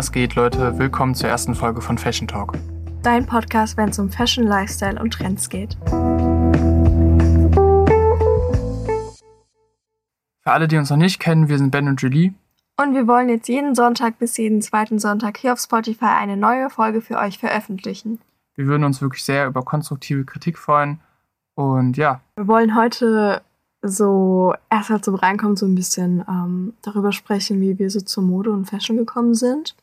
Was geht, Leute? Willkommen zur ersten Folge von Fashion Talk. Dein Podcast, wenn es um Fashion, Lifestyle und Trends geht. Für alle, die uns noch nicht kennen, wir sind Ben und Julie. Und wir wollen jetzt jeden Sonntag bis jeden zweiten Sonntag hier auf Spotify eine neue Folge für euch veröffentlichen. Wir würden uns wirklich sehr über konstruktive Kritik freuen. Und ja. Wir wollen heute so erstmal zum Reinkommen so ein bisschen ähm, darüber sprechen, wie wir so zur Mode und Fashion gekommen sind.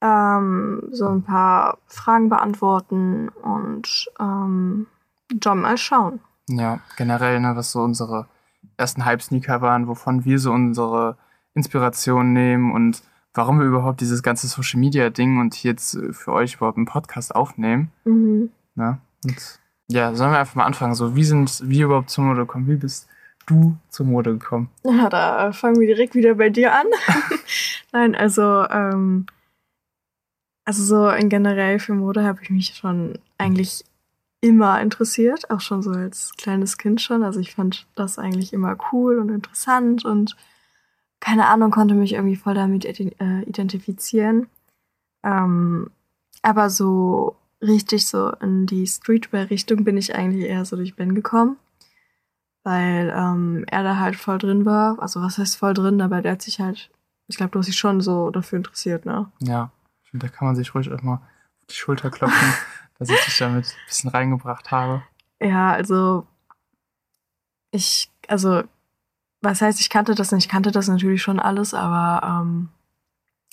Ähm, so ein paar Fragen beantworten und ähm, John mal schauen. Ja, generell, ne, was so unsere ersten Hype-Sneaker waren, wovon wir so unsere Inspiration nehmen und warum wir überhaupt dieses ganze Social Media Ding und jetzt für euch überhaupt einen Podcast aufnehmen. Mhm. Ne? Und ja, sollen wir einfach mal anfangen. So, wie sind wir überhaupt zur Mode gekommen? Wie bist du zur Mode gekommen? Ja, da fangen wir direkt wieder bei dir an. Nein, also, ähm, also so in generell für Mode habe ich mich schon eigentlich immer interessiert, auch schon so als kleines Kind schon. Also ich fand das eigentlich immer cool und interessant und keine Ahnung, konnte mich irgendwie voll damit äh, identifizieren. Ähm, aber so richtig so in die Streetwear-Richtung bin ich eigentlich eher so durch Ben gekommen. Weil ähm, er da halt voll drin war. Also was heißt voll drin, aber der hat sich halt, ich glaube, du hast dich schon so dafür interessiert, ne? Ja, da kann man sich ruhig auch mal auf die Schulter klopfen, dass ich dich damit ein bisschen reingebracht habe. Ja, also ich, also was heißt, ich kannte das nicht, ich kannte das natürlich schon alles, aber ähm,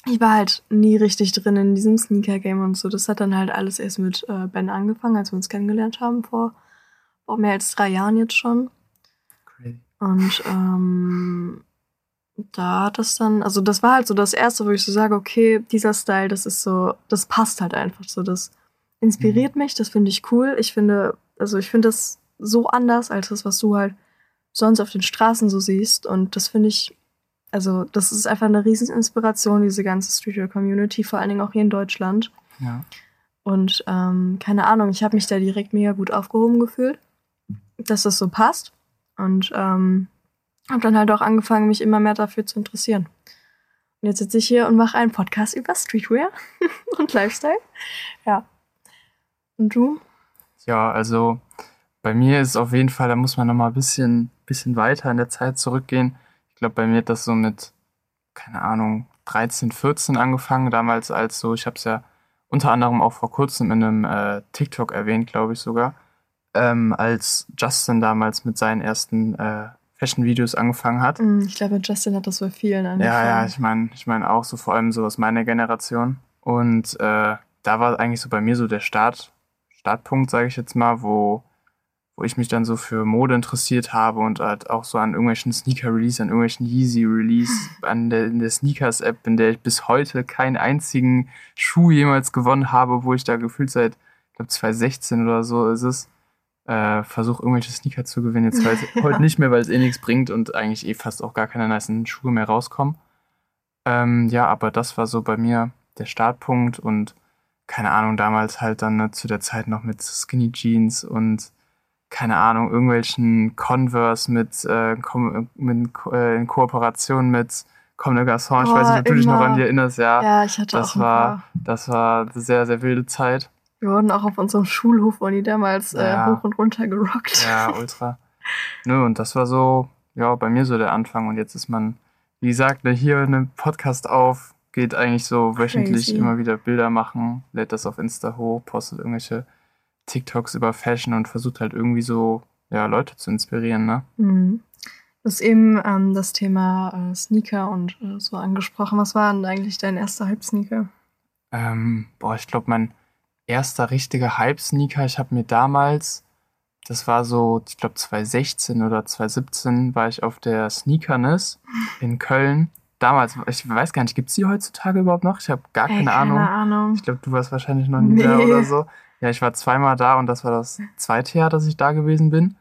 ich war halt nie richtig drin in diesem Sneaker-Game und so. Das hat dann halt alles erst mit äh, Ben angefangen, als wir uns kennengelernt haben, vor, vor mehr als drei Jahren jetzt schon. Crazy. Und ähm, da hat das dann, also das war halt so das Erste, wo ich so sage, okay, dieser Style, das ist so, das passt halt einfach so. Das inspiriert mhm. mich, das finde ich cool. Ich finde, also ich finde das so anders als das, was du halt sonst auf den Straßen so siehst. Und das finde ich also das ist einfach eine riesen Inspiration, diese ganze Streetwear-Community, vor allen Dingen auch hier in Deutschland. Ja. Und ähm, keine Ahnung, ich habe mich da direkt mega gut aufgehoben gefühlt, dass das so passt. Und ähm, habe dann halt auch angefangen, mich immer mehr dafür zu interessieren. Und jetzt sitze ich hier und mache einen Podcast über Streetwear und Lifestyle. Ja. Und du? Ja, also bei mir ist auf jeden Fall, da muss man noch mal ein bisschen, bisschen weiter in der Zeit zurückgehen. Ich glaube, bei mir hat das so mit, keine Ahnung, 13, 14 angefangen. Damals als so, ich habe es ja unter anderem auch vor kurzem in einem äh, TikTok erwähnt, glaube ich sogar, ähm, als Justin damals mit seinen ersten äh, Fashion-Videos angefangen hat. Mm, ich glaube, Justin hat das bei vielen angefangen. Ja, ja, ich meine ich mein auch so vor allem so aus meiner Generation. Und äh, da war eigentlich so bei mir so der Start, Startpunkt, sage ich jetzt mal, wo wo ich mich dann so für Mode interessiert habe und halt auch so an irgendwelchen Sneaker-Release, an irgendwelchen Yeezy-Release, an der, in der Sneakers-App, in der ich bis heute keinen einzigen Schuh jemals gewonnen habe, wo ich da gefühlt seit, ich glaube 2016 oder so ist es, äh, versuche irgendwelche Sneaker zu gewinnen. Jetzt halt heute nicht mehr, weil es eh nichts bringt und eigentlich eh fast auch gar keine nice Schuhe mehr rauskommen. Ähm, ja, aber das war so bei mir der Startpunkt und keine Ahnung, damals halt dann ne, zu der Zeit noch mit Skinny Jeans und keine Ahnung, irgendwelchen Converse mit, äh, mit äh, in Kooperation mit Comme des Garçons. Ich weiß nicht, ob du dich noch an die erinnerst, ja. Ja, ich hatte das auch war, Das war eine sehr, sehr wilde Zeit. Wir wurden auch auf unserem Schulhof, wurden die damals äh, ja. hoch und runter gerockt. Ja, ultra. Nö, und das war so, ja, bei mir so der Anfang. Und jetzt ist man, wie gesagt, ne, hier einen Podcast auf, geht eigentlich so wöchentlich Crazy. immer wieder Bilder machen, lädt das auf Insta hoch, postet irgendwelche TikToks über Fashion und versucht halt irgendwie so ja, Leute zu inspirieren, ne? Mhm. Du hast eben ähm, das Thema äh, Sneaker und äh, so angesprochen. Was war denn eigentlich dein erster Hype-Sneaker? Ähm, boah, ich glaube, mein erster richtiger Hype-Sneaker, ich habe mir damals, das war so, ich glaube 2016 oder 2017, war ich auf der Sneakerness in Köln. Damals, ich weiß gar nicht, gibt es die heutzutage überhaupt noch? Ich habe gar keine, Ey, keine Ahnung. Ahnung. Ich glaube, du warst wahrscheinlich noch nie nee. da oder so. Ja, ich war zweimal da und das war das zweite Jahr, dass ich da gewesen bin.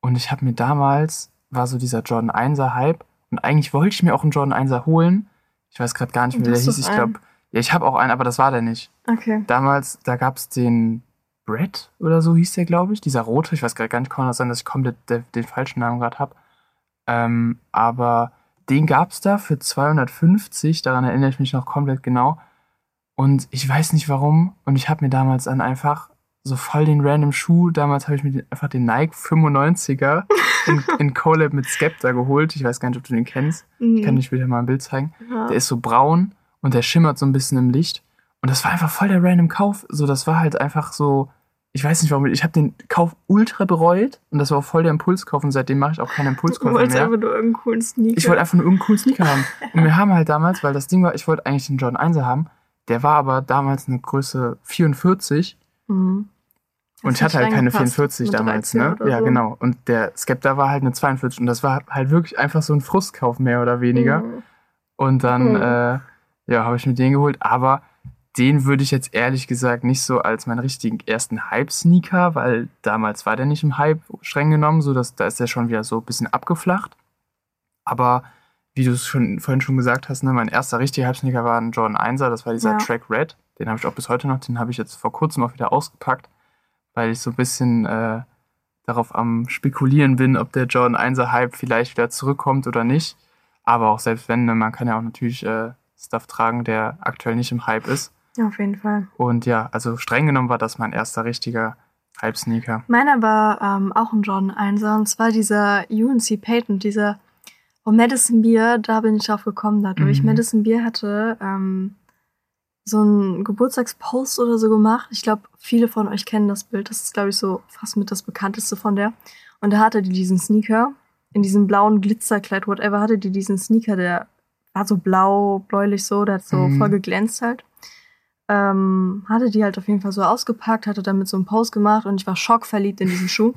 Und ich habe mir damals, war so dieser Jordan 1er Hype und eigentlich wollte ich mir auch einen Jordan 1er holen. Ich weiß gerade gar nicht wie der hieß. Ich glaube, ja, ich habe auch einen, aber das war der nicht. Okay. Damals, da gab es den Brett oder so hieß der, glaube ich. Dieser rote. Ich weiß gerade gar nicht, kann das sein, dass ich komplett den, den falschen Namen gerade habe. Ähm, aber den gab es da für 250, daran erinnere ich mich noch komplett genau. Und ich weiß nicht warum. Und ich habe mir damals dann einfach so voll den random Schuh, damals habe ich mir einfach den Nike 95er in, in Collab mit Skepta geholt. Ich weiß gar nicht, ob du den kennst. Mhm. Ich kann dir später mal ein Bild zeigen. Ja. Der ist so braun und der schimmert so ein bisschen im Licht. Und das war einfach voll der random Kauf. So, das war halt einfach so, ich weiß nicht warum, ich habe den Kauf ultra bereut und das war auch voll der Impulskauf und seitdem mache ich auch keine Du Impulskäufe wolltest mehr. einfach nur irgendeinen coolen Sneaker. Ich wollte einfach nur irgendeinen coolen Sneaker haben. Und wir haben halt damals, weil das Ding war, ich wollte eigentlich den Jordan 1er haben, der war aber damals eine Größe 44 Mhm. und ich hatte halt keine reingepasst, 44 eine damals, 13 ne? Ja, so. genau. Und der Skepta war halt eine 42 und das war halt wirklich einfach so ein Frustkauf mehr oder weniger. Mhm. Und dann, Mhm. äh, ja, habe ich mir den geholt. Aber den würde ich jetzt ehrlich gesagt nicht so als meinen richtigen ersten Hype-Sneaker, weil damals war der nicht im Hype streng genommen, so dass da ist der schon wieder so ein bisschen abgeflacht. Aber wie du es schon vorhin schon gesagt hast, ne, mein erster richtiger Hype-Sneaker war ein Jordan 1er, das war dieser Ja. Track Red. Den habe ich auch bis heute noch, den habe ich jetzt vor kurzem auch wieder ausgepackt, weil ich so ein bisschen äh, darauf am Spekulieren bin, ob der Jordan 1er Hype vielleicht wieder zurückkommt oder nicht. Aber auch selbst wenn, ne, man kann ja auch natürlich äh, Stuff tragen, der aktuell nicht im Hype ist. Ja, auf jeden Fall. Und ja, also streng genommen war das mein erster richtiger Hype-Sneaker. Meiner war ähm, auch ein Jordan 1er und zwar dieser UNC Patent, dieser oh, Madison Beer, da bin ich drauf gekommen dadurch. Mhm. Madison Beer hatte ähm, so einen Geburtstagspost oder so gemacht. Ich glaube, viele von euch kennen das Bild. Das ist, glaube ich, so fast mit das bekannteste von der. Und da hatte die diesen Sneaker, in diesem blauen Glitzerkleid, whatever, hatte die diesen Sneaker, der war so blau, bläulich so, der hat so Mhm. voll geglänzt halt. Ähm, hatte die halt auf jeden Fall so ausgepackt, hatte damit so einen Post gemacht und ich war schockverliebt in diesen Schuh.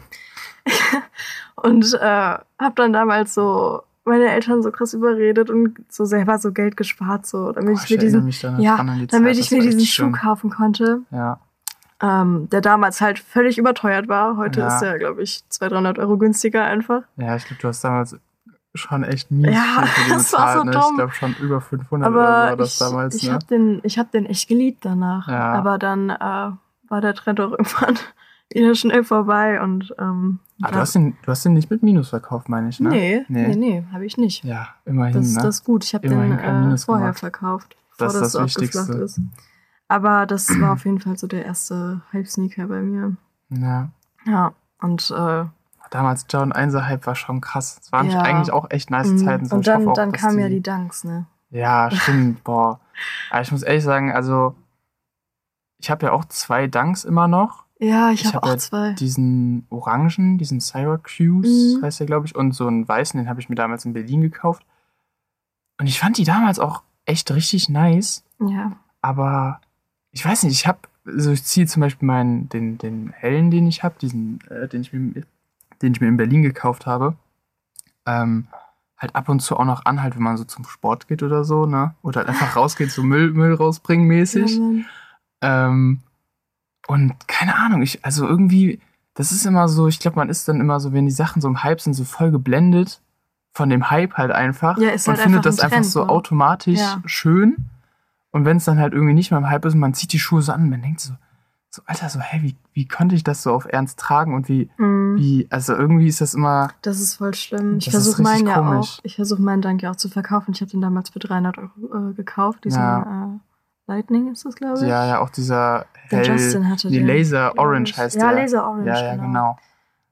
und äh, hab dann damals so meine Eltern so krass überredet und so selber so Geld gespart, so damit Boah, ich mir diesen, mich da ja, die damit Zeit, ich mir diesen Schuh kaufen konnte, Ja, ähm, der damals halt völlig überteuert war. Heute Ja. ist der, glaube ich, 200, 300 Euro günstiger einfach. ja, ich glaube, du hast damals schon echt mies Ja, das war so ne? Ich dumm. glaube schon über 500 oder so Aber war das ich, damals, ich ne? habe den, ich hab den echt geliebt danach. Ja. Aber dann äh, war der Trend auch irgendwann wieder schnell vorbei und ähm, Ah, du hast, den, du hast den nicht mit Minus verkauft, meine ich, ne? nee, nee, Nee. nee, habe ich nicht. Ja, immerhin, Das, ne? das ist gut. Ich habe den äh, Minus vorher gemacht. verkauft, Das bevor das, das abgeflacht Wichtigste. ist. Aber das war auf jeden Fall so der erste Hype-Sneaker bei mir. ja. Ja, und äh, Damals Jordan 1er Hype war schon krass. Es waren Ja. eigentlich auch echt nice mh, Zeiten. so. und dann, auch, dann kamen ja die Dunks, ne? Ja, stimmt. Boah. Aber ich muss ehrlich sagen, also ich habe ja auch zwei Dunks immer noch. Ja, ich, Ich habe hab auch ja zwei. Diesen orangen, diesen Syracuse, Mhm. heißt der, glaube ich, und so einen weißen, den habe ich mir damals in Berlin gekauft. Und ich fand die damals auch echt richtig nice. Ja. Aber ich weiß nicht, ich habe, also ich ziehe zum Beispiel meinen, den, den hellen, den ich habe, diesen, äh, den, ich mir, den ich mir in Berlin gekauft habe, ähm, halt ab und zu auch noch an, halt, wenn man so zum Sport geht oder so, ne? Oder halt einfach rausgeht, so Müll, Müll rausbringen mäßig. Ja. Ähm, und keine Ahnung, ich, also irgendwie, das ist immer so, ich glaube, man ist dann immer so, wenn die Sachen so im Hype sind, so voll geblendet von dem Hype halt einfach. Ja, ist und halt findet einfach das ein einfach Trend, so ne? automatisch Ja. schön. Und wenn es dann halt irgendwie nicht mehr im Hype ist und man zieht die Schuhe so an, man denkt so, so, Alter, so, hey, wie, wie konnte ich das so auf Ernst tragen und wie, Mhm. wie, also irgendwie ist das immer, Das ist voll schlimm. Ich versuche meinen ja komisch. auch. Ich versuche meinen Dank ja auch zu verkaufen. Ich habe den damals für 300 Euro äh, gekauft. Diesen Ja. äh, Lightning ist das, glaube ich. ja, ja, auch dieser Der hell, Justin hatte nee, den. Laser Orange heißt ja, der. Laser Orange. Ja, ja, genau.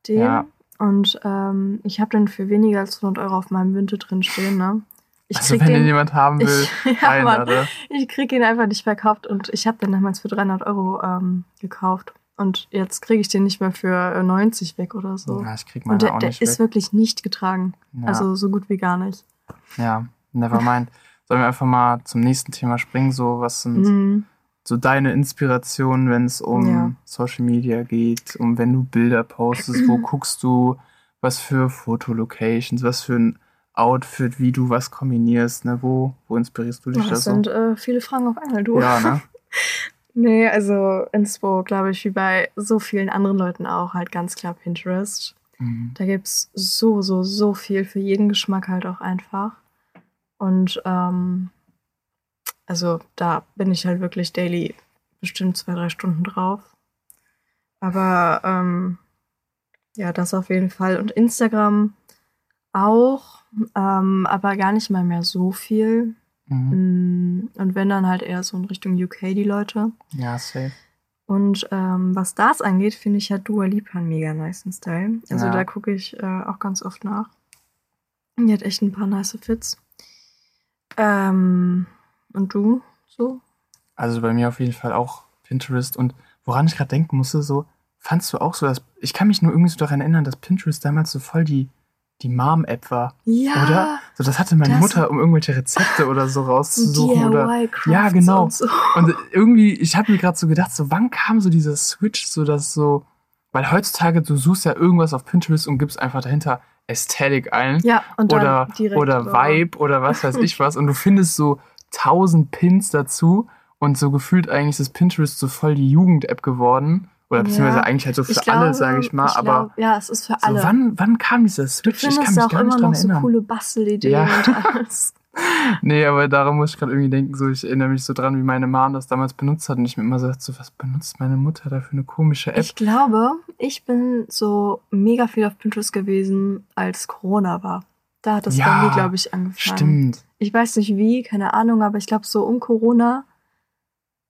Den. Ja. Und ähm, ich habe den für weniger als 100 Euro auf meinem Wünte drin stehen. Ne? Ich Also, wenn den. den jemand haben will, ich, ja, rein, Mann, ich krieg ihn einfach nicht verkauft und ich habe den damals für 300 Euro ähm, gekauft. Und jetzt kriege ich den nicht mehr für äh, 90 weg oder so. Ja, ich krieg meine und der, auch der nicht ist weg. wirklich nicht getragen. Ja. Also so gut wie gar nicht. Ja, never mind. Sollen wir einfach mal zum nächsten Thema springen? So, was sind Mhm. so deine Inspirationen, wenn es um Ja. Social Media geht, um wenn du Bilder postest, wo guckst du, was für Fotolocations, was für ein Outfit, wie du was kombinierst, ne? Wo, wo inspirierst du dich da das so? sind äh, viele Fragen auf einmal, du. Ja, ne? Nee, also Inspo, glaube ich, wie bei so vielen anderen Leuten auch, halt ganz klar Pinterest. Mhm. Da gibt's so, so, so viel für jeden Geschmack halt auch einfach. Und ähm, also da bin ich halt wirklich daily bestimmt zwei, drei Stunden drauf. Aber ähm, ja, das auf jeden Fall. Und Instagram auch. Ähm, aber gar nicht mal mehr so viel. Mhm. Mm, Und wenn dann halt eher so in Richtung UK die Leute. Ja, safe. Und ähm, was das angeht, finde ich halt Dua Lipa einen mega nice Style. Also Ja. da gucke ich äh, auch ganz oft nach. Die hat echt ein paar nice Fits. Ähm, und du so? Also bei mir auf jeden Fall auch Pinterest. Und woran ich gerade denken musste, so, fandst du auch so, dass. Ich kann mich nur irgendwie so daran erinnern, dass Pinterest damals so voll die, die Mom-App war. Ja. Oder? So, das hatte meine Das- Mutter, um irgendwelche Rezepte oder so rauszusuchen. Oder, Ja, genau. Und so. und irgendwie, ich habe mir gerade so gedacht, so, wann kam so dieser Switch, so dass so. Weil heutzutage, du suchst ja irgendwas auf Pinterest und gibst einfach dahinter Aesthetic ein. Ja, und dann oder, direkt oder. Vibe oder was weiß ich was. Und du findest so tausend Pins dazu und so gefühlt eigentlich ist Pinterest so voll die Jugend-App geworden. Oder beziehungsweise Ja. eigentlich halt so für Ich alle, glaube, sage ich mal. aber glaub, ja, es ist für so, alle. wann, wann kam dieser du Switch? Ich kann mich auch gar immer nicht dran noch so erinnern. coole Bastelideen Ja. und alles. Nee, aber daran muss ich gerade irgendwie denken, so ich erinnere mich so dran, wie meine Mom das damals benutzt hat und ich mir immer so dachte, so, was benutzt meine Mutter da für eine komische App? Ich glaube, ich bin so mega viel auf Pinterest gewesen, als Corona war. Da hat das Ja, bei mir, glaube ich, angefangen. Stimmt. Ich weiß nicht wie, keine Ahnung, aber ich glaube, so um Corona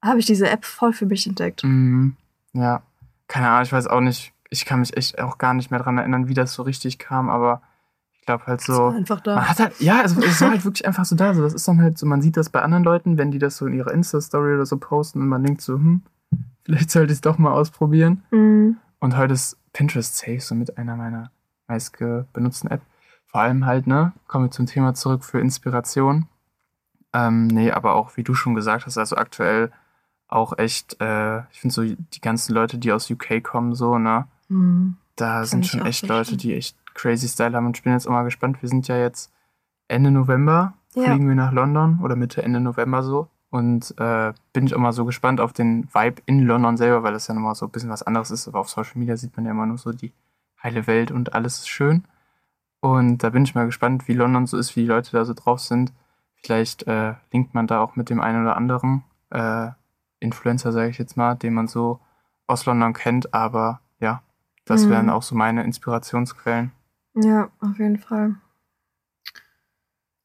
habe ich diese App voll für mich entdeckt. Mhm. Ja. Keine Ahnung, ich weiß auch nicht. Ich kann mich echt auch gar nicht mehr dran erinnern, wie das so richtig kam, aber ich glaube halt so. war einfach da. Man hat halt, ja, es, es war halt wirklich einfach so da. So, das ist dann halt so, man sieht das bei anderen Leuten, wenn die das so in ihrer Insta-Story oder so posten und man denkt so, hm, vielleicht sollte ich es doch mal ausprobieren. Mhm. Und heute ist Pinterest safe so mit einer meiner meist benutzten App. Vor allem halt, ne, kommen wir zum Thema zurück für Inspiration. Ähm, nee, aber auch, wie du schon gesagt hast, also aktuell auch echt, äh, ich finde so die ganzen Leute, die aus UK kommen, so, ne, Mhm. da Kann sind schon echt Leute, die echt crazy Style haben und ich bin jetzt auch mal gespannt. Wir sind ja jetzt Ende November, Ja. fliegen wir nach London oder Mitte, Ende November so. Und äh, bin ich auch mal so gespannt auf den Vibe in London selber, weil das ja nochmal so ein bisschen was anderes ist. Aber auf Social Media sieht man ja immer nur so die heile Welt und alles ist schön. Und da bin ich mal gespannt, wie London so ist, wie die Leute da so drauf sind. Vielleicht äh, linkt man da auch mit dem einen oder anderen äh, Influencer, sage ich jetzt mal, den man so aus London kennt. Aber ja, das Mhm. wären auch so meine Inspirationsquellen. Ja, auf jeden Fall.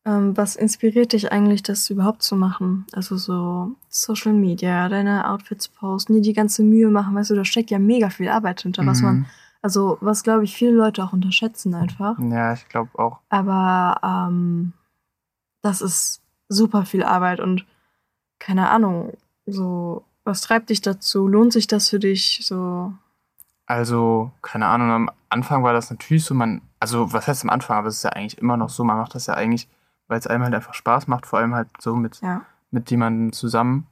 Ähm, was inspiriert dich eigentlich, das überhaupt zu machen? Also so Social Media, deine Outfits posten, dir die ganze Mühe machen, weißt du, da steckt ja mega viel Arbeit hinter, was man, Mhm. also was glaube ich viele Leute auch unterschätzen einfach. Ja, ich glaube auch. Aber ähm, das ist super viel Arbeit und keine Ahnung, so, was treibt dich dazu? Lohnt sich das für dich? So, Also, keine Ahnung, am Anfang war das natürlich so, man, also was heißt am Anfang, aber es ist ja eigentlich immer noch so, man macht das ja eigentlich, weil es einem halt einfach Spaß macht, vor allem halt so mit, ja. mit jemandem zusammen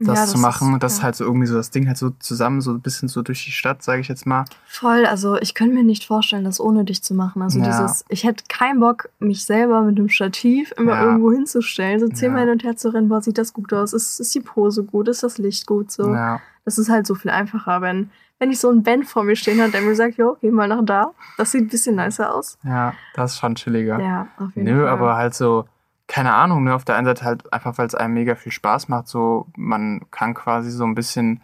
das, Ja, zu machen. ist- das ist ja. halt so irgendwie so das Ding halt so zusammen, so ein bisschen so durch die Stadt, sage ich jetzt mal. Voll, also ich könnte mir nicht vorstellen, das ohne dich zu machen. Also Ja. dieses, ich hätte keinen Bock, mich selber mit dem Stativ immer irgendwo hinzustellen, so zehnmal hin und her zu rennen, boah, sieht das gut aus, ist, ist die Pose gut, ist das Licht gut, so. Ja, Das ist halt so viel einfacher, wenn, wenn ich so einen Band vor mir stehen habe, der mir sagt, jo, geh mal nach da, das sieht ein bisschen nicer aus. ja, das ist schon chilliger. Ja, auf jeden Nö, Fall. aber halt so, keine Ahnung, ne, auf der einen Seite halt einfach, weil es einem mega viel Spaß macht, so, man kann quasi so ein bisschen,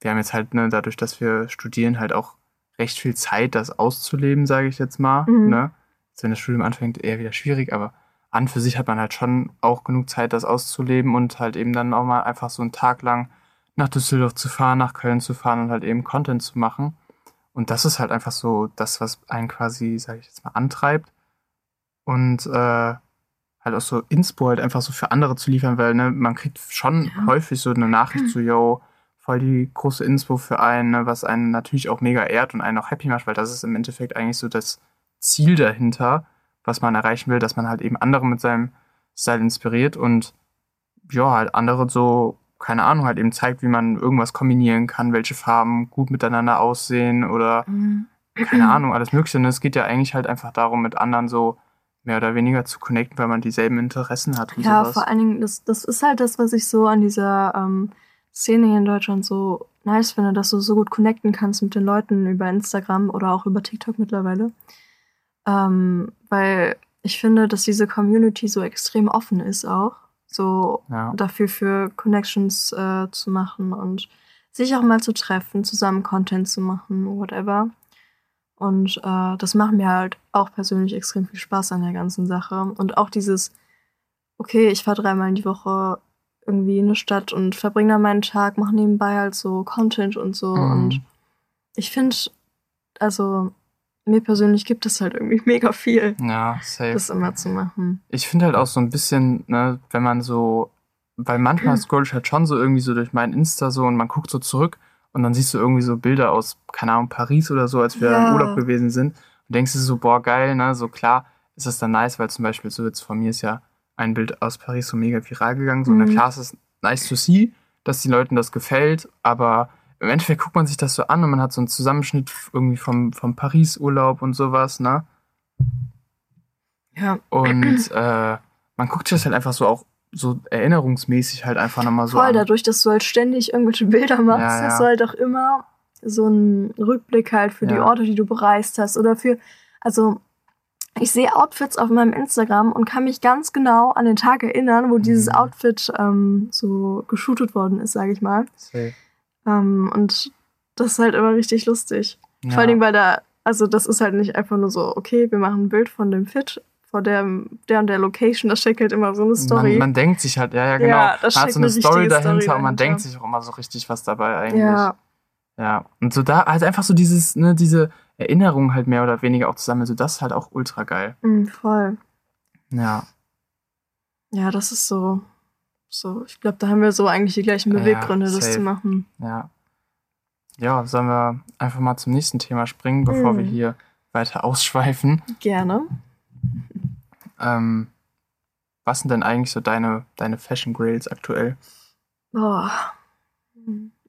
wir haben jetzt halt, ne, dadurch, dass wir studieren, halt auch recht viel Zeit, das auszuleben, sage ich jetzt mal, Mhm. ne. Jetzt, wenn das Studium anfängt, eher wieder schwierig, aber an für sich hat man halt schon auch genug Zeit, das auszuleben und halt eben dann auch mal einfach so einen Tag lang nach Düsseldorf zu fahren, nach Köln zu fahren und halt eben Content zu machen. Und das ist halt einfach so das, was einen quasi, sage ich jetzt mal, antreibt. Und äh, halt auch so Inspo halt einfach so für andere zu liefern, weil ne, man kriegt schon Ja. häufig so eine Nachricht so, yo, voll die große Inspo für einen, ne, was einen natürlich auch mega ehrt und einen auch happy macht, weil das ist im Endeffekt eigentlich so das Ziel dahinter, was man erreichen will, dass man halt eben andere mit seinem Style inspiriert und ja, halt andere so, keine Ahnung, halt eben zeigt, wie man irgendwas kombinieren kann, welche Farben gut miteinander aussehen oder Mhm. keine Ahnung, alles Mögliche. Und es geht ja eigentlich halt einfach darum, mit anderen so mehr oder weniger zu connecten, weil man dieselben Interessen hat und Ja, sowas. vor allen Dingen, das, das ist halt das, was ich so an dieser ähm, Szene hier in Deutschland so nice finde, dass du so gut connecten kannst mit den Leuten über Instagram oder auch über TikTok mittlerweile. Ähm, weil ich finde, dass diese Community so extrem offen ist auch. So Ja. dafür für Connections äh, zu machen und sich auch mal zu treffen, zusammen Content zu machen, whatever. Und äh, das macht mir halt auch persönlich extrem viel Spaß an der ganzen Sache. Und auch dieses, okay, ich fahre dreimal in die Woche irgendwie in eine Stadt und verbringe da meinen Tag, mache nebenbei halt so Content und so. Mhm. Und ich finde, also mir persönlich gibt es halt irgendwie mega viel, Ja, safe. das immer zu machen. Ich finde halt auch so ein bisschen, ne, wenn man so, weil manchmal scroll ich halt schon so irgendwie so durch mein Insta so und man guckt so zurück und dann siehst du irgendwie so Bilder aus, keine Ahnung, Paris oder so, als wir Ja. im Urlaub gewesen sind und denkst du so, boah, geil, ne, so klar ist das dann nice, weil zum Beispiel so jetzt von mir ist ja ein Bild aus Paris so mega viral gegangen, so, Mhm. na klar ist es nice to see, dass den Leuten das gefällt, aber im Endeffekt guckt man sich das so an und man hat so einen Zusammenschnitt irgendwie vom, vom Paris-Urlaub und sowas, ne? Ja, Und äh, man guckt sich das halt einfach so auch so erinnerungsmäßig halt einfach nochmal so voll, dadurch, dass du halt ständig irgendwelche Bilder machst, Ja, ja. hast du halt auch immer so einen Rückblick halt für die Ja. Orte, die du bereist hast. Oder für, also ich sehe Outfits auf meinem Instagram und kann mich ganz genau an den Tag erinnern, wo dieses Mhm. Outfit ähm, so geshootet worden ist, sage ich mal. Ähm, und das ist halt immer richtig lustig. Vor allen Dingen, weil da, also das ist halt nicht einfach nur so, okay, wir machen ein Bild von dem Fit, vor der, der und der Location, das steckt halt immer so eine Story. Man, man denkt sich halt, ja, ja, genau. Ja, da hat so eine Story dahinter Story und man dahinter. denkt sich auch immer so richtig was dabei eigentlich. ja, Ja. Und so da halt einfach so dieses, ne, diese Erinnerung halt mehr oder weniger auch zusammen. So das ist halt auch ultra geil. mm, voll. Ja. Ja, das ist so, so, ich glaube, da haben wir so eigentlich die gleichen Ja, Beweggründe, das safe. zu machen. Ja. Ja, sollen wir einfach mal zum nächsten Thema springen, bevor Mhm. wir hier weiter ausschweifen. Gerne. Ähm, was sind denn eigentlich so deine, deine Fashion Grails aktuell? Boah.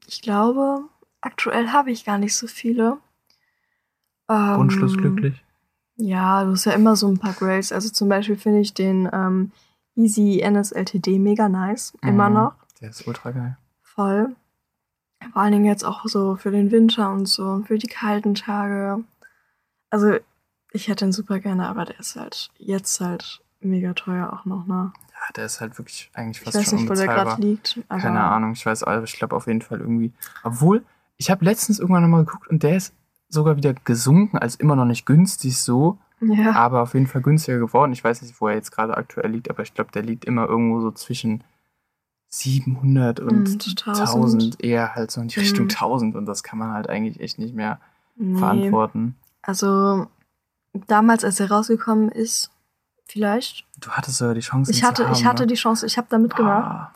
Ich glaube, aktuell habe ich gar nicht so viele. Ähm, Wunschlos glücklich? Ja, du hast ja immer so ein paar Grails. Also zum Beispiel finde ich den ähm, Easy NSLTD mega nice. Immer Mhm. noch. Der ist ultra geil. Voll. Vor allen Dingen jetzt auch so für den Winter und so und für die kalten Tage. Also, ich hätte den super gerne, aber der ist halt jetzt halt mega teuer auch noch, ne? Ja, der ist halt wirklich eigentlich Ich fast weiß schon nicht, wo der gerade liegt. Aber Keine Ahnung, ich weiß, aber ich glaube auf jeden Fall irgendwie. Obwohl, ich habe letztens irgendwann nochmal geguckt und der ist sogar wieder gesunken, also immer noch nicht günstig so, Ja, aber auf jeden Fall günstiger geworden. Ich weiß nicht, wo er jetzt gerade aktuell liegt, aber ich glaube, der liegt immer irgendwo so zwischen 700 und Und 1000, eher halt so in die Richtung Mhm. 1000 und das kann man halt eigentlich echt nicht mehr nee. verantworten. Also, damals, als er rausgekommen ist, vielleicht. Du hattest sogar die Chance, Ich hatte, haben, ich hatte ne? die Chance, ich habe da mitgemacht. Ah,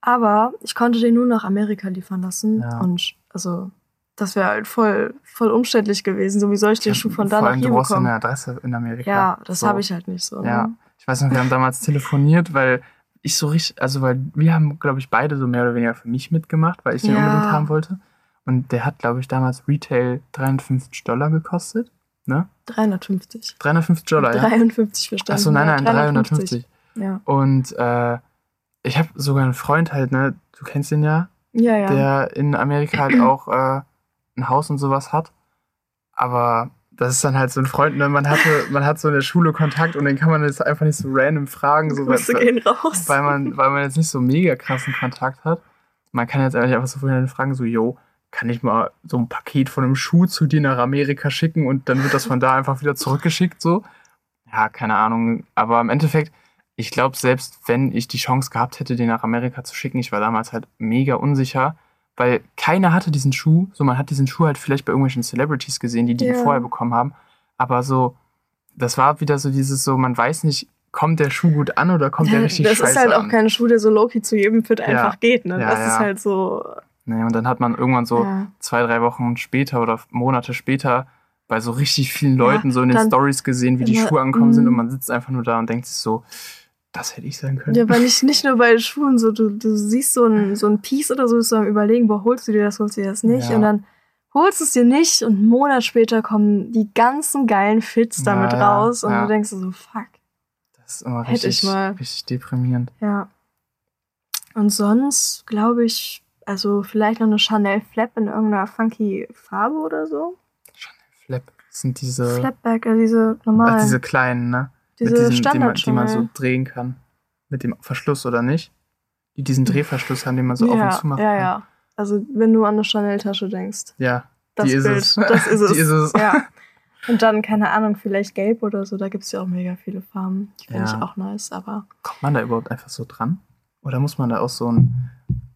Aber ich konnte den nur nach Amerika liefern lassen. Ja. Und also, das wäre halt voll, voll umständlich gewesen. So, wie soll ich den Schuh von da nach hier du brauchst ja bekommen? eine Adresse in Amerika. Ja, das So. habe ich halt nicht so. Ja, Ne? ich weiß noch, wir haben damals telefoniert, weil ich so richtig, also weil wir haben, glaube ich, beide so mehr oder weniger für mich mitgemacht, weil ich den Ja. unbedingt haben wollte. Und der hat, glaube ich, damals Retail 350 Dollar gekostet. Ne? 350. 350 Dollar, ja. 53 verstanden. Achso, nein, ja, nein, 350. Ja. Und äh, ich habe sogar einen Freund halt, ne, du kennst ihn ja, Ja, ja. der in Amerika halt auch äh, ein Haus und sowas hat. Aber das ist dann halt so ein Freund, ne? man, hatte, man hat so in der Schule Kontakt und den kann man jetzt einfach nicht so random fragen, so, weil, Grüße gehen raus. weil, man, weil man jetzt nicht so mega krassen Kontakt hat. Man kann jetzt eigentlich einfach so vorhin fragen, so, yo, kann ich mal so ein Paket von einem Schuh zu dir nach Amerika schicken und dann wird das von da einfach wieder zurückgeschickt, so. Ja, keine Ahnung. Aber im Endeffekt, ich glaube, selbst wenn ich die Chance gehabt hätte, den nach Amerika zu schicken, ich war damals halt mega unsicher, weil keiner hatte diesen Schuh. So, man hat diesen Schuh halt vielleicht bei irgendwelchen Celebrities gesehen, die die Ja. vorher bekommen haben. Aber so, das war wieder so dieses so, man weiß nicht, kommt der Schuh gut an oder kommt der richtig das scheiße ist halt auch an? kein Schuh, der so Loki zu jedem Fit einfach geht. Ne? Ja, das ja. ist halt so. Nee, und dann hat man irgendwann so ja. zwei, drei Wochen später oder Monate später bei so richtig vielen Leuten so in den Stories gesehen, wie die immer, Schuhe angekommen sind mm. und man sitzt einfach nur da und denkt sich so, das hätte ich sein können. Ja, aber nicht, nicht nur bei Schuhen, so du, du siehst so ein, so ein Piece oder so, bist du am überlegen, wo holst du dir das, holst du dir das nicht? Ja. Und dann holst du es dir nicht und einen Monat später kommen die ganzen geilen Fits damit Ja, ja, raus und ja. du denkst so, fuck. Das ist immer richtig, ich mal. richtig deprimierend. Ja. Und sonst glaube ich, also vielleicht noch eine Chanel Flap in irgendeiner funky Farbe oder so. Flap das sind diese, Flapback, also diese normalen, ach, diese kleinen, ne? diese diesen, die man, Standard die man so Chanel. drehen kann. Mit dem Verschluss oder nicht? Die diesen Drehverschluss haben, den man so auf ja, und zu machen ja, kann. ja. Also wenn du an eine Chanel-Tasche denkst. Ja, Das die ist Bild, es. das ist es. Die ist es. Ja. Und dann, keine Ahnung, vielleicht gelb oder so. Da gibt es ja auch mega viele Farben. Die finde Ja. ich auch nice, aber. Kommt man da überhaupt einfach so dran? Oder muss man da auch so ein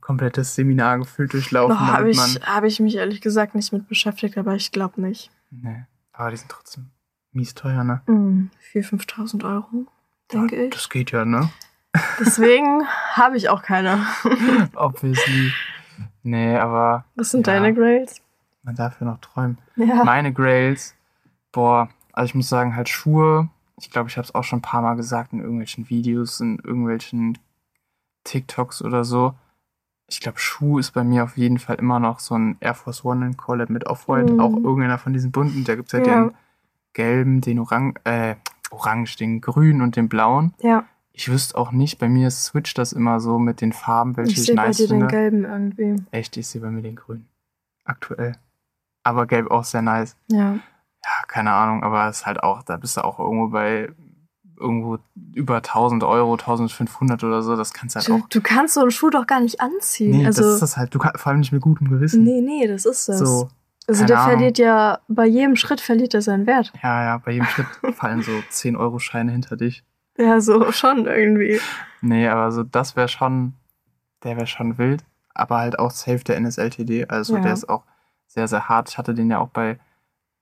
komplettes Seminar gefühlt durchlaufen, Oh, habe ich, hab ich mich ehrlich gesagt nicht mit beschäftigt, aber ich glaube nicht. Nee. Aber die sind trotzdem mies teuer, ne? Mm, 4.000, 5.000 Euro, denke ja, ich. Das geht ja, ne? Deswegen habe ich auch keine. Obviously. Nee, aber Was sind Ja. deine Grades? man darf ja noch träumen. Ja. Meine Grails, boah, also ich muss sagen, halt Schuhe. Ich glaube, ich habe es auch schon ein paar Mal gesagt in irgendwelchen Videos, in irgendwelchen TikToks oder so. Ich glaube, Schuh ist bei mir auf jeden Fall immer noch so ein Air Force One in Collab mit Off-White. Mhm. Auch irgendeiner von diesen bunten. Da gibt es ja, Ja. den gelben, den Orang äh, orange, den grünen und den blauen. Ja, Ich wüsste auch nicht, bei mir switcht das immer so mit den Farben, welche ich ich, sehe bei nice dir den finde. gelben irgendwie. Echt, ich sehe bei mir den grünen. Aktuell. Aber gelb auch sehr nice. Ja. Ja, keine Ahnung, aber es ist halt auch, da bist du auch irgendwo bei irgendwo über 1000 Euro, 1500 oder so. Das kannst du halt Du, auch. du kannst so einen Schuh doch gar nicht anziehen. Nee, also, das ist das halt. Du kannst vor allem nicht mit gutem Gewissen. nee, nee, das ist das. So, also der Ahnung. verliert ja, bei jedem Schritt verliert er seinen Wert. ja, ja, bei jedem Schritt fallen so 10 Euro Scheine hinter dich. Ja, so schon irgendwie. Nee, aber so das wäre schon, der wäre schon wild. Aber halt auch safe der NSLTD. Also Ja. der ist auch sehr, sehr hart. Ich hatte den ja auch bei,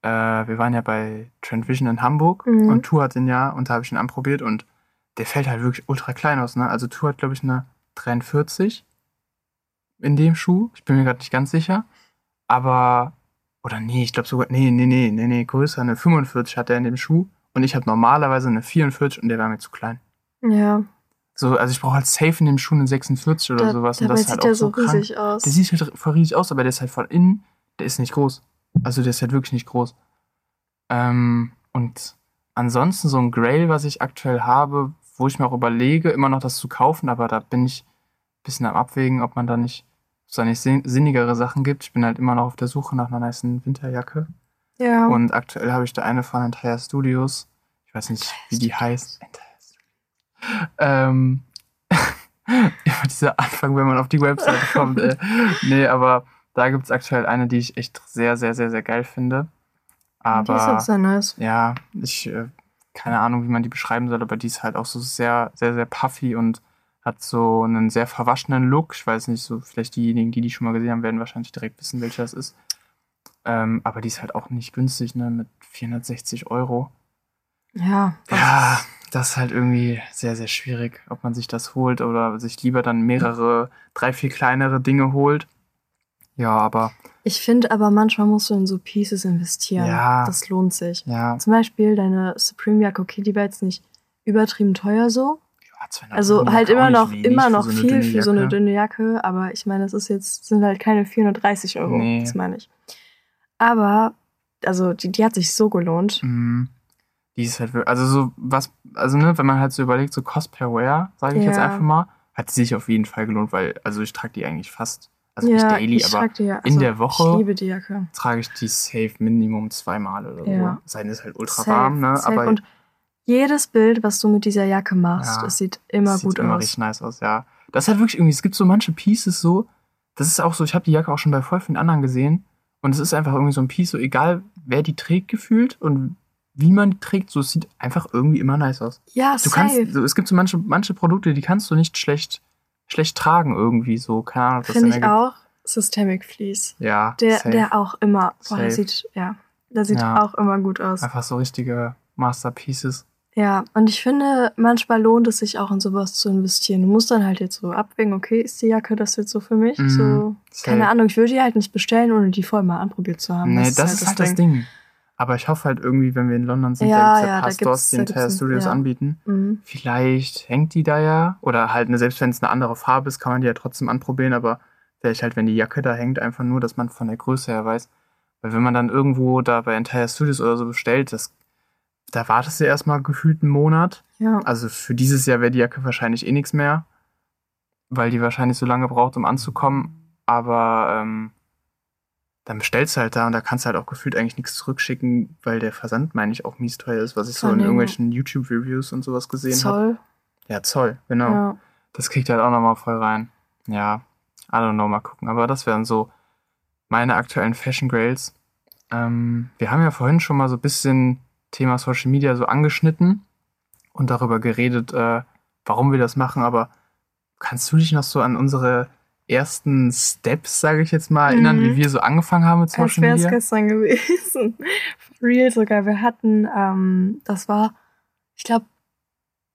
äh, wir waren ja bei Trend Vision in Hamburg Mhm. und Tour hat den ja und da habe ich ihn anprobiert und der fällt halt wirklich ultra klein aus. Ne? Also Tour hat, glaube ich, eine 43 in dem Schuh. Ich bin mir gerade nicht ganz sicher. Aber, oder nee, ich glaube sogar, nee, nee, nee, nee, nee, größer. Eine 45 hat er in dem Schuh und ich habe normalerweise eine 44 und der war mir zu klein. Ja, So, also ich brauche halt safe in dem Schuh eine 46 oder da, sowas. Und das ist sieht halt der auch so so krank. riesig aus. Der sieht halt voll riesig aus, aber der ist halt von innen, der ist nicht groß. Also der ist halt wirklich nicht groß. Ähm, und ansonsten so ein Grail, was ich aktuell habe, wo ich mir auch überlege, immer noch das zu kaufen, aber da bin ich ein bisschen am Abwägen, ob man da nicht nicht sin- sinnigere Sachen gibt. Ich bin halt immer noch auf der Suche nach einer nice Winterjacke. ja. Und aktuell habe ich da eine von Entire Studios. Ich weiß nicht, wie die heißt. Entire Studios. Ähm, immer dieser Anfang, wenn man auf die Webseite kommt. Äh. Nee, aber da gibt es aktuell eine, die ich echt sehr, sehr, sehr, sehr geil finde. die ist auch Aber sehr nice. ja, ich äh, keine Ahnung, wie man die beschreiben soll, aber die ist halt auch so sehr, sehr, sehr puffy und hat so einen sehr verwaschenen Look. Ich weiß nicht, so vielleicht diejenigen, die die schon mal gesehen haben, werden wahrscheinlich direkt wissen, welcher das ist. Ähm, aber die ist halt auch nicht günstig, ne, mit 460 Euro. Ja. Ja, das ist halt irgendwie sehr, sehr schwierig, ob man sich das holt oder sich lieber dann mehrere, drei, vier kleinere Dinge holt. Ja, aber Ich finde aber manchmal musst du in so Pieces investieren. Ja. Das lohnt sich. ja, Zum Beispiel deine Supreme-Jacke, okay, die war jetzt nicht übertrieben teuer so. ja 200 Also halt immer noch, immer noch so viel für so eine dünne Jacke, aber ich meine, das ist jetzt, sind halt keine 430 Euro. Nee. Das meine ich. Aber, also die, die hat sich so gelohnt. Mhm. Die ist halt wirklich, also so was, also ne, wenn man halt so überlegt, so Cost per Wear, sage ich jetzt Ja. einfach mal, hat sie sich auf jeden Fall gelohnt, weil, also ich trage die eigentlich fast, also ja, nicht daily, ich aber die ja, in der Woche Ich liebe die Jacke. trage ich die safe Minimum zweimal oder Ja. so. Seine ist halt ultra Safe, warm, ne, safe. aber Und jedes Bild, was du mit dieser Jacke machst, Ja, es sieht immer sieht gut immer aus. richtig nice aus, ja. Das halt wirklich irgendwie, es gibt so manche Pieces so, das ist auch so, ich habe die Jacke auch schon bei voll vielen anderen gesehen und es ist einfach irgendwie so ein Piece, so egal wer die trägt gefühlt und wie man die trägt, so es sieht einfach irgendwie immer nice aus. Ja, Du safe. kannst, so, es gibt so manche, manche Produkte, die kannst du nicht schlecht, schlecht tragen irgendwie, so, keine Ahnung, das Finde ich auch. Systemic Fleece. Ja, Der, safe. der auch immer, boah, der sieht, ja, der sieht Ja. auch immer gut aus. Einfach so richtige Masterpieces. Ja, und ich finde, manchmal lohnt es sich auch in sowas zu investieren. Du musst dann halt jetzt so abwägen, okay, ist die Jacke das jetzt so für mich? Mhm, so, safe. keine Ahnung, ich würde die halt nicht bestellen, ohne die vorher mal anprobiert zu haben. Nee, das, ist halt das Ding. Aber ich hoffe halt irgendwie, wenn wir in London sind, Ja, da gibt es ja, gibt's- die Entire Studios ja. anbieten. Mhm. Vielleicht hängt die da ja. Oder halt, ne, selbst wenn es eine andere Farbe ist, kann man die ja trotzdem anprobieren. Aber vielleicht halt, wenn die Jacke da hängt, einfach nur, dass man von der Größe her weiß. Weil wenn man dann irgendwo da bei Entire Studios oder so bestellt, das, da wartest du erstmal gefühlt einen Monat. Ja. Also für dieses Jahr wäre die Jacke wahrscheinlich eh nichts mehr. Weil die wahrscheinlich so lange braucht, um anzukommen. Aber ähm, dann bestellst du halt da und da kannst du halt auch gefühlt eigentlich nichts zurückschicken, weil der Versand, meine ich, auch mies teuer ist, was ich so in irgendwelchen YouTube-Reviews und sowas gesehen habe. Zoll. Ja, Zoll, genau. Ja. Das kriegt halt auch nochmal voll rein. Ja, I don't know, mal gucken. Aber das wären so meine aktuellen Fashion Grails. Ähm, wir haben ja vorhin schon mal so ein bisschen Thema Social Media so angeschnitten und darüber geredet, äh, warum wir das machen. Aber kannst du dich noch so an unsere ersten Steps, sage ich jetzt mal, erinnern, Mhm. wie wir so angefangen haben mit Social Als wäre es Media? gestern gewesen. Real sogar. Wir hatten, ähm, das war, ich glaube,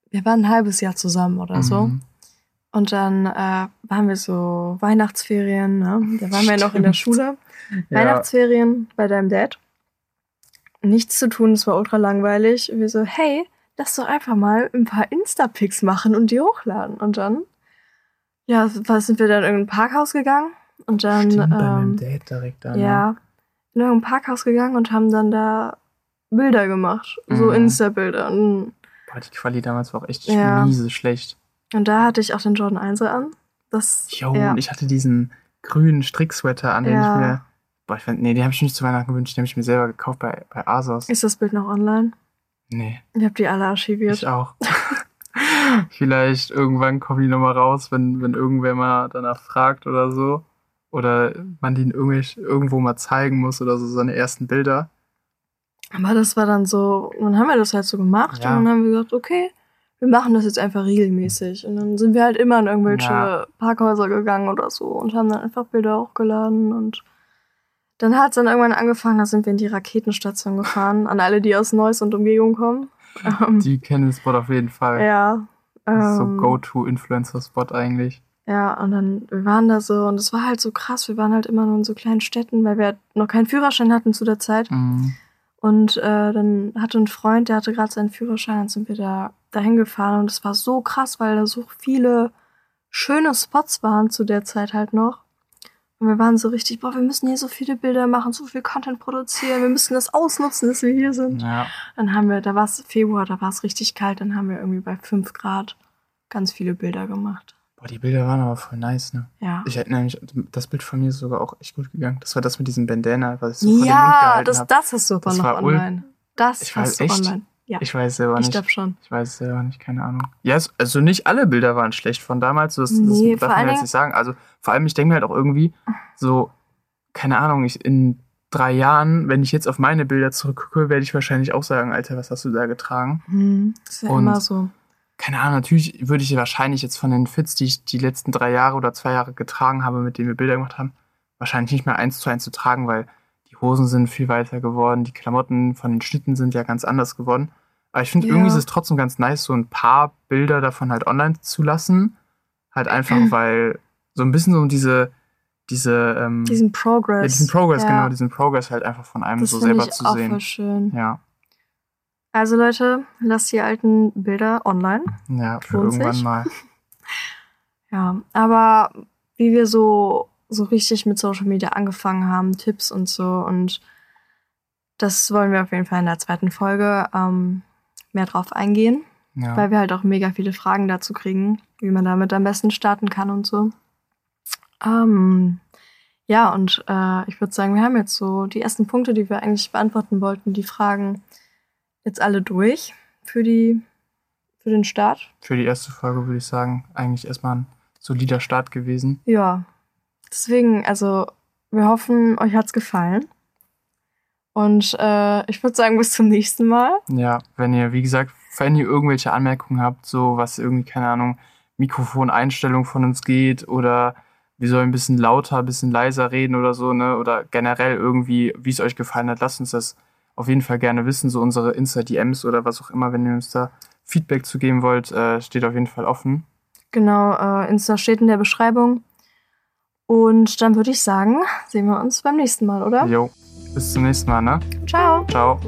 wir waren ein halbes Jahr zusammen oder so. Mhm. Und dann äh, waren wir so Weihnachtsferien, ne? Da waren wir noch in der Stimmt. Schule. Ja, Weihnachtsferien bei deinem Dad. Nichts zu tun, es war ultra langweilig. Und wir so, hey, lass doch einfach mal ein paar Insta-Pics machen und die hochladen. Und dann, ja, was sind wir dann in irgendein Parkhaus gegangen? Und dann, Stimmt, bei meinem ähm, Date direkt da. ne? ja, in irgendein Parkhaus gegangen und haben dann da Bilder gemacht. So Mhm. Insta-Bilder. Und, Boah, die Quali damals war auch echt Ja. miese schlecht. und da hatte ich auch den Jordan 1 an. Das, Jo, ja. und ich hatte diesen grünen Stricksweater an, den Ja. ich mir. Boah, ich fand, nee, den habe ich mir nicht zu Weihnachten gewünscht, den habe ich mir selber gekauft bei, bei Asos. Ist das Bild noch online? Nee, Ich habe die alle archiviert. ich auch. Vielleicht irgendwann kommen die nochmal raus, wenn, wenn irgendwer mal danach fragt oder so. Oder man irgendwelch- irgendwo mal zeigen muss oder so, seine ersten Bilder. Aber das war dann so, dann haben wir das halt so gemacht Ja. und dann haben wir gesagt, okay, wir machen das jetzt einfach regelmäßig. Und dann sind wir halt immer in irgendwelche Ja. Parkhäuser gegangen oder so und haben dann einfach Bilder hochgeladen und dann hat es dann irgendwann angefangen, da sind wir in die Raketenstation gefahren, an alle, die aus Neuss und Umgebung kommen. Die kennen den Spot auf jeden Fall. ja. Das ist so ähm, Go-To-Influencer-Spot eigentlich. Ja, und dann, wir waren da so und es war halt so krass, wir waren halt immer nur in so kleinen Städten, weil wir halt noch keinen Führerschein hatten zu der Zeit. Mhm. Und äh, dann hatte ein Freund, der hatte gerade seinen Führerschein, dann sind wir da dahin gefahren und es war so krass, weil da so viele schöne Spots waren zu der Zeit halt noch. Und wir waren so richtig, boah, wir müssen hier so viele Bilder machen, so viel Content produzieren, wir müssen das ausnutzen, dass wir hier sind. Ja. Dann haben wir, da war es Februar, da war es richtig kalt, dann haben wir irgendwie bei 5 Grad ganz viele Bilder gemacht. Boah, die Bilder waren aber voll nice, ne? Ja. Ich erinnere mich, das Bild von mir ist sogar auch echt gut gegangen. Das war das mit diesem Bandana, was ich so vor den Mund ja, gehalten das, habe. das hast du aber Das noch war online. Das Ich hast du echt. online. Ja, Ich weiß selber ich nicht. glaube schon. Ich weiß selber nicht, keine Ahnung. Ja, es, also nicht alle Bilder waren schlecht von damals. Das, das darf man jetzt nicht sagen. Also vor allem, ich denke mir halt auch irgendwie so, keine Ahnung, ich in drei Jahren, wenn ich jetzt auf meine Bilder zurückgucke, werde ich wahrscheinlich auch sagen, Alter, was hast du da getragen? Hm, das ist ja Und- immer so. Keine Ahnung, natürlich würde ich wahrscheinlich jetzt von den Fits, die ich die letzten drei Jahre oder zwei Jahre getragen habe, mit denen wir Bilder gemacht haben, wahrscheinlich nicht mehr eins zu eins zu tragen, weil die Hosen sind viel weiter geworden, die Klamotten von den Schnitten sind ja ganz anders geworden. Aber ich finde, Ja. irgendwie ist es trotzdem ganz nice, so ein paar Bilder davon halt online zu lassen. Halt einfach, weil so ein bisschen so diese, diese, ähm, Diesen Progress. ja, diesen Progress, Ja. genau, diesen Progress halt einfach von einem das so selber ich zu auch voll sehen. schön. Ja, Also Leute, lasst die alten Bilder online. ja, für Lohnt irgendwann sich. mal. Ja, aber wie wir so, so richtig mit Social Media angefangen haben, Tipps und so und das wollen wir auf jeden Fall in der zweiten Folge ähm, mehr drauf eingehen, Ja. weil wir halt auch mega viele Fragen dazu kriegen, wie man damit am besten starten kann und so. Ähm, ja, und äh, ich würde sagen, wir haben jetzt so die ersten Punkte, die wir eigentlich beantworten wollten, die Fragen jetzt alle durch für die für den Start. für die erste Folge würde ich sagen, eigentlich erstmal ein solider Start gewesen. Ja, deswegen, also wir hoffen, euch hat's gefallen. Und äh, ich würde sagen, bis zum nächsten Mal. Ja, wenn ihr, wie gesagt, wenn ihr irgendwelche Anmerkungen habt, so was irgendwie, keine Ahnung, Mikrofoneinstellung von uns geht oder wir sollen ein bisschen lauter, ein bisschen leiser reden oder so, ne? Oder generell irgendwie, wie es euch gefallen hat, lasst uns das auf jeden Fall gerne wissen. So unsere Insta-DMs oder was auch immer, wenn ihr uns da Feedback zu geben wollt, äh, steht auf jeden Fall offen. Genau, äh, Insta steht in der Beschreibung. Und dann würde ich sagen, sehen wir uns beim nächsten Mal, oder? Jo, bis zum nächsten Mal, ne? Ciao. Ciao.